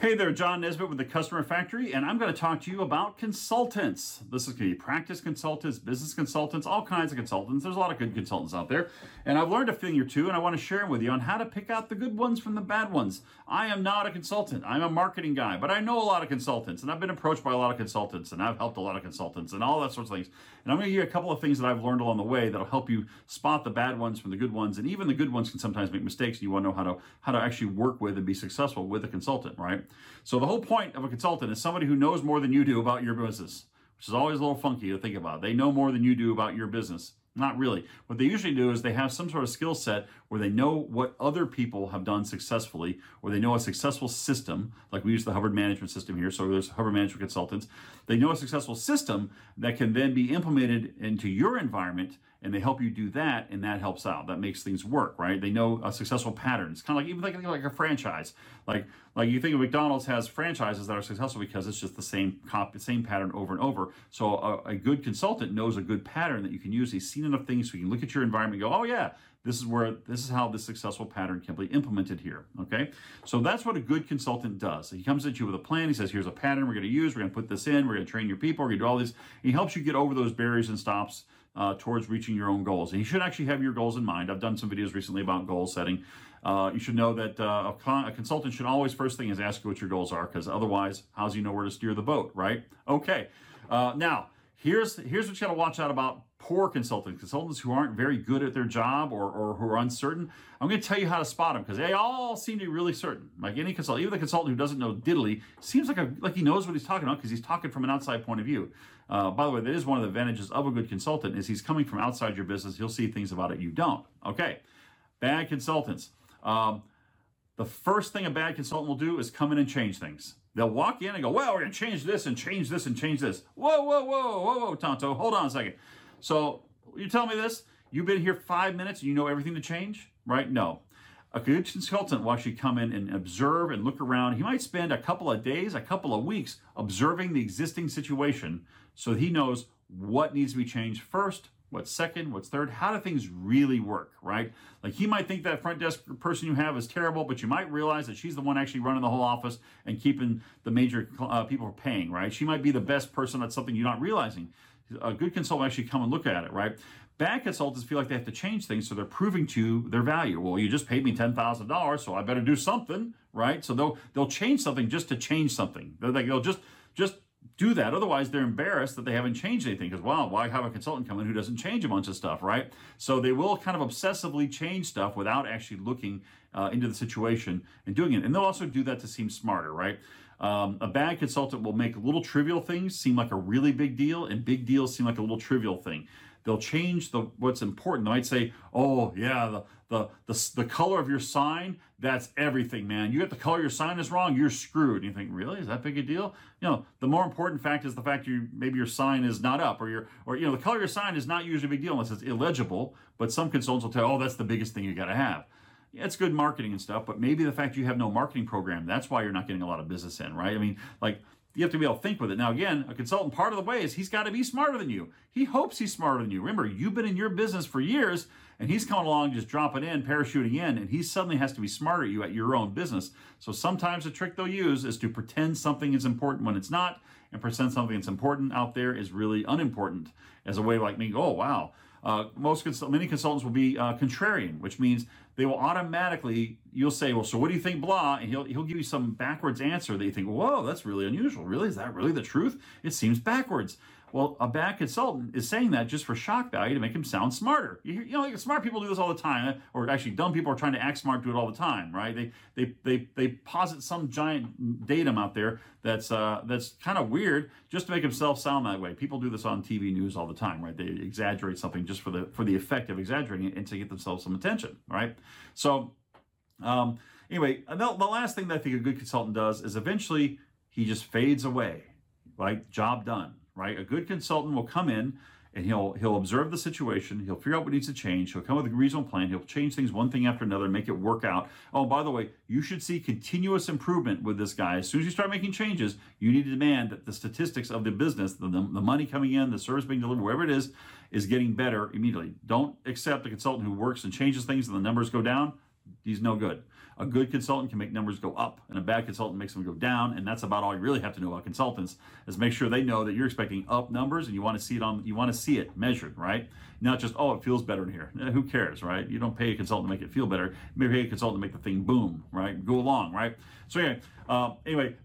Hey there, John Nesbitt with the Customer Factory, and I'm going to talk to you about consultants. This is going to be practice consultants, business consultants, all kinds of consultants. There's a lot of good consultants out there, and I've learned a thing or two, and I want to share them with you on how to pick out the good ones from the bad ones. I am not a consultant, I'm a marketing guy, but I know a lot of consultants, and I've been approached by a lot of consultants, and I've helped a lot of consultants, and all that sorts of things. And I'm going to give you a couple of things that I've learned along the way that'll help you spot the bad ones from the good ones, and even the good ones can sometimes make mistakes, and you want to know how to how to actually work with and be successful with a consultant, right? So the whole point of a consultant is somebody who knows more than you do about your business, which is always a little funky to think about. They know more than you do about your business. Not really. What they usually do is they have some sort of skill set where they know what other people have done successfully, or they know a successful system, like we use the Hubbard Management System here, so there's Hubbard Management Consultants. They know a successful system that can then be implemented into your environment, and they help you do that, and that helps out. That makes things work, right? They know a successful pattern. It's kind of like even like, like a franchise. Like like you think of McDonald's has franchises that are successful because it's just the same cop, same pattern over and over. So a, a good consultant knows a good pattern that you can use. He's seen enough things so you can look at your environment and go, oh yeah, this is where this is how this successful pattern can be implemented here. Okay, so that's what a good consultant does. He comes at you with a plan. He says, "Here's a pattern we're going to use. We're going to put this in. We're going to train your people. We're going to do all this." He helps you get over those barriers and stops uh, towards reaching your own goals. And you should actually have your goals in mind. I've done some videos recently about goal setting. Uh, you should know that uh, a, con- a, consultant should always first thing is ask you what your goals are, because otherwise, how's he know where to steer the boat, right? Okay. Uh, now here's here's what you got to watch out about poor consultants, consultants who aren't very good at their job or, or who are uncertain. I'm going to tell you how to spot them because they all seem to be really certain. Like any consultant, even the consultant who doesn't know diddly seems like a, like he knows what he's talking about because he's talking from an outside point of view. Uh, by the way, that is one of the advantages of a good consultant is he's coming from outside your business. He'll see things about it you don't. Okay, bad consultants. Um, the first thing a bad consultant will do is come in and change things. They'll walk in and go, well, we're going to change this and change this and change this. Whoa, whoa, whoa, whoa, whoa, Tonto, hold on a second. So you tell me this? You've been here five minutes and you know everything to change, right? No. A good consultant will actually come in and observe and look around. He might spend a couple of days, a couple of weeks observing the existing situation so he knows what needs to be changed first, what's second, what's third, how do things really work, right? Like he might think that front desk person you have is terrible, but you might realize that she's the one actually running the whole office and keeping the major uh, people paying, right? She might be the best person at something you're not realizing a good consultant actually come and look at it, right? Bad consultants feel like they have to change things, so they're proving to you their value. Well, you just paid me ten thousand dollars, so I better do something, right? So they'll they'll change something just to change something. They're like they'll just just do that. Otherwise, they're embarrassed that they haven't changed anything. Because wow, why have a consultant come in who doesn't change a bunch of stuff, right? So they will kind of obsessively change stuff without actually looking uh, into the situation and doing it. And they'll also do that to seem smarter, right? Um, a bad consultant will make little trivial things seem like a really big deal, and big deals seem like a little trivial thing. They'll change the what's important. They might say, "Oh yeah, the the the, the color of your sign that's everything, man. You get the color your sign is wrong, you're screwed." And you think, "Really? Is that big a deal?" You know, the more important fact is the fact you maybe your sign is not up, or your or you know the color of your sign is not usually a big deal unless it's illegible. But some consultants will tell, "Oh, that's the biggest thing you got to have." yeah, it's good marketing and stuff, but maybe the fact you have no marketing program, that's why you're not getting a lot of business in, right? I mean, like, you have to be able to think with it. Now, again, a consultant, part of the way is he's got to be smarter than you. He hopes he's smarter than you. Remember, you've been in your business for years, and he's coming along just dropping in, parachuting in, and he suddenly has to be smarter at you at your own business. So sometimes the trick they'll use is to pretend something is important when it's not, and pretend something that's important out there is really unimportant as a way like me, oh, wow. Uh, most consult- many consultants will be uh, contrarian, which means they will automatically you'll say well so what do you think blah and he'll, he'll give you some backwards answer that you think whoa that's really unusual. Really? Is that really the truth? It seems backwards well, a bad consultant is saying that just for shock value to make him sound smarter. You, you know, smart people do this all the time, or actually dumb people are trying to act smart do it all the time, right? They they they they posit some giant datum out there that's uh, that's kind of weird just to make themselves sound that way. People do this on TV news all the time, right? They exaggerate something just for the for the effect of exaggerating it and to get themselves some attention, right? So, um, anyway, the, the last thing that I think a good consultant does is eventually he just fades away, right? Job done right? A good consultant will come in and he'll he'll observe the situation. He'll figure out what needs to change. He'll come with a reasonable plan. He'll change things one thing after another, make it work out. Oh, by the way, you should see continuous improvement with this guy. As soon as you start making changes, you need to demand that the statistics of the business, the, the, the money coming in, the service being delivered, wherever it is, is getting better immediately. Don't accept a consultant who works and changes things and the numbers go down he's no good. A good consultant can make numbers go up, and a bad consultant makes them go down. And that's about all you really have to know about consultants is make sure they know that you're expecting up numbers and you want to see it on you want to see it measured, right? Not just oh it feels better in here. Eh, who cares, right? You don't pay a consultant to make it feel better. Maybe pay a consultant to make the thing boom, right? Go along, right? So anyway, uh, anyway,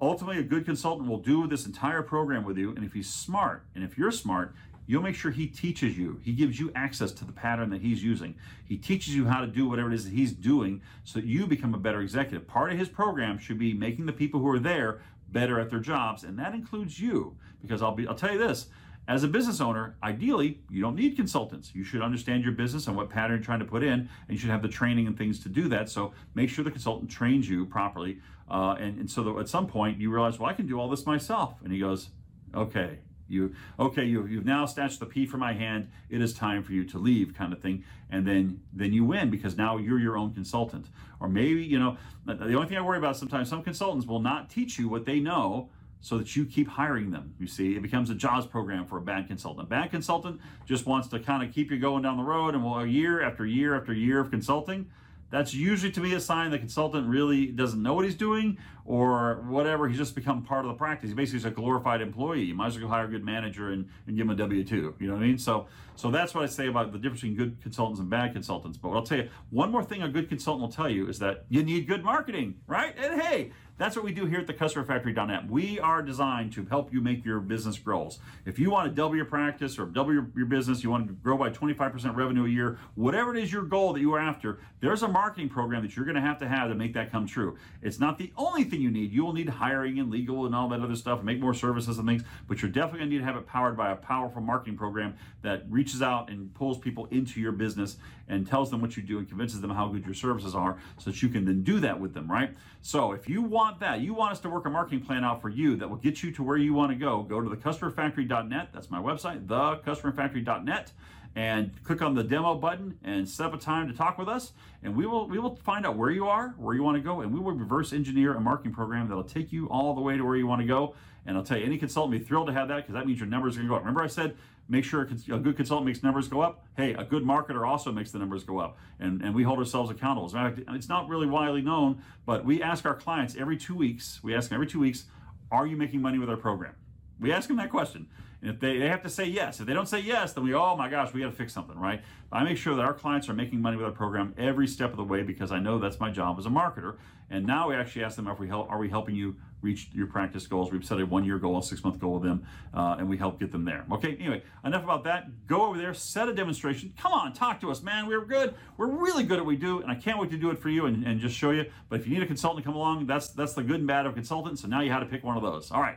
ultimately a good consultant will do this entire program with you, and if he's smart, and if you're smart, You'll make sure he teaches you. He gives you access to the pattern that he's using. He teaches you how to do whatever it is that he's doing so that you become a better executive. Part of his program should be making the people who are there better at their jobs, and that includes you. Because I'll be I'll tell you this, as a business owner, ideally, you don't need consultants. You should understand your business and what pattern you're trying to put in, and you should have the training and things to do that. So make sure the consultant trains you properly. Uh, and, and so that at some point you realize, well, I can do all this myself. And he goes, okay, you okay you you've now snatched the pea from my hand. It is time for you to leave kind of thing. And then then you win because now you're your own consultant. Or maybe you know the only thing i worry about sometimes some consultants will not teach you what they know so that you keep hiring them you see? It becomes a jobs program for a bad consultant. A bad consultant just wants to kind of keep you going down the road and well a year after year after year of consulting that's usually to me a sign the consultant really doesn't know what he's doing or whatever. He's just become part of the practice. He basically is a glorified employee. You might as well hire a good manager and, and give him a W two. You know what I mean? So so that's what I say about the difference between good consultants and bad consultants. But I'll tell you one more thing a good consultant will tell you is that you need good marketing, right? And hey, that's what we do here at the customerfactory.net. We are designed to help you make your business grows. If you want to double your practice or double your, your business, you want to grow by 25% revenue a year, whatever it is your goal that you are after, there's a marketing program that you're going to have to have to make that come true. It's not the only thing you need. You will need hiring and legal and all that other stuff, and make more services and things, but you're definitely going to need to have it powered by a powerful marketing program that reaches out and pulls people into your business and tells them what you do and convinces them how good your services are so that you can then do that with them, right? So if you want that, you want us to work a marketing plan out for you that will get you to where you want to go, go to the customerfactory.net. That's my website, thecustomerfactory.net and click on the demo button and set up a time to talk with us and we will we will find out where you are where you want to go and we will reverse engineer a marketing program that'll take you all the way to where you want to go and i'll tell you any consultant be thrilled to have that because that means your numbers are going to go up remember i said make sure a good consultant makes numbers go up. Hey, a good marketer also makes the numbers go up. And, and we hold ourselves accountable. As a matter of fact, it's not really widely known, but we ask our clients every two weeks, we ask them every two weeks, are you making money with our program? We ask them that question. And if they, they have to say yes. If they don't say yes, then we, oh my gosh, we got to fix something, right? I make sure that our clients are making money with our program every step of the way because I know that's my job as a marketer. And now we actually ask them, if we help, are we helping you reach your practice goals? We've set a one year goal, a six month goal with them, uh, and we help get them there. Okay, anyway, enough about that. Go over there, set a demonstration. Come on, talk to us, man. We're good. We're really good at what we do, and I can't wait to do it for you and, and just show you. But if you need a consultant to come along, that's that's the good and bad of a consultant. So now you how to pick one of those. All right,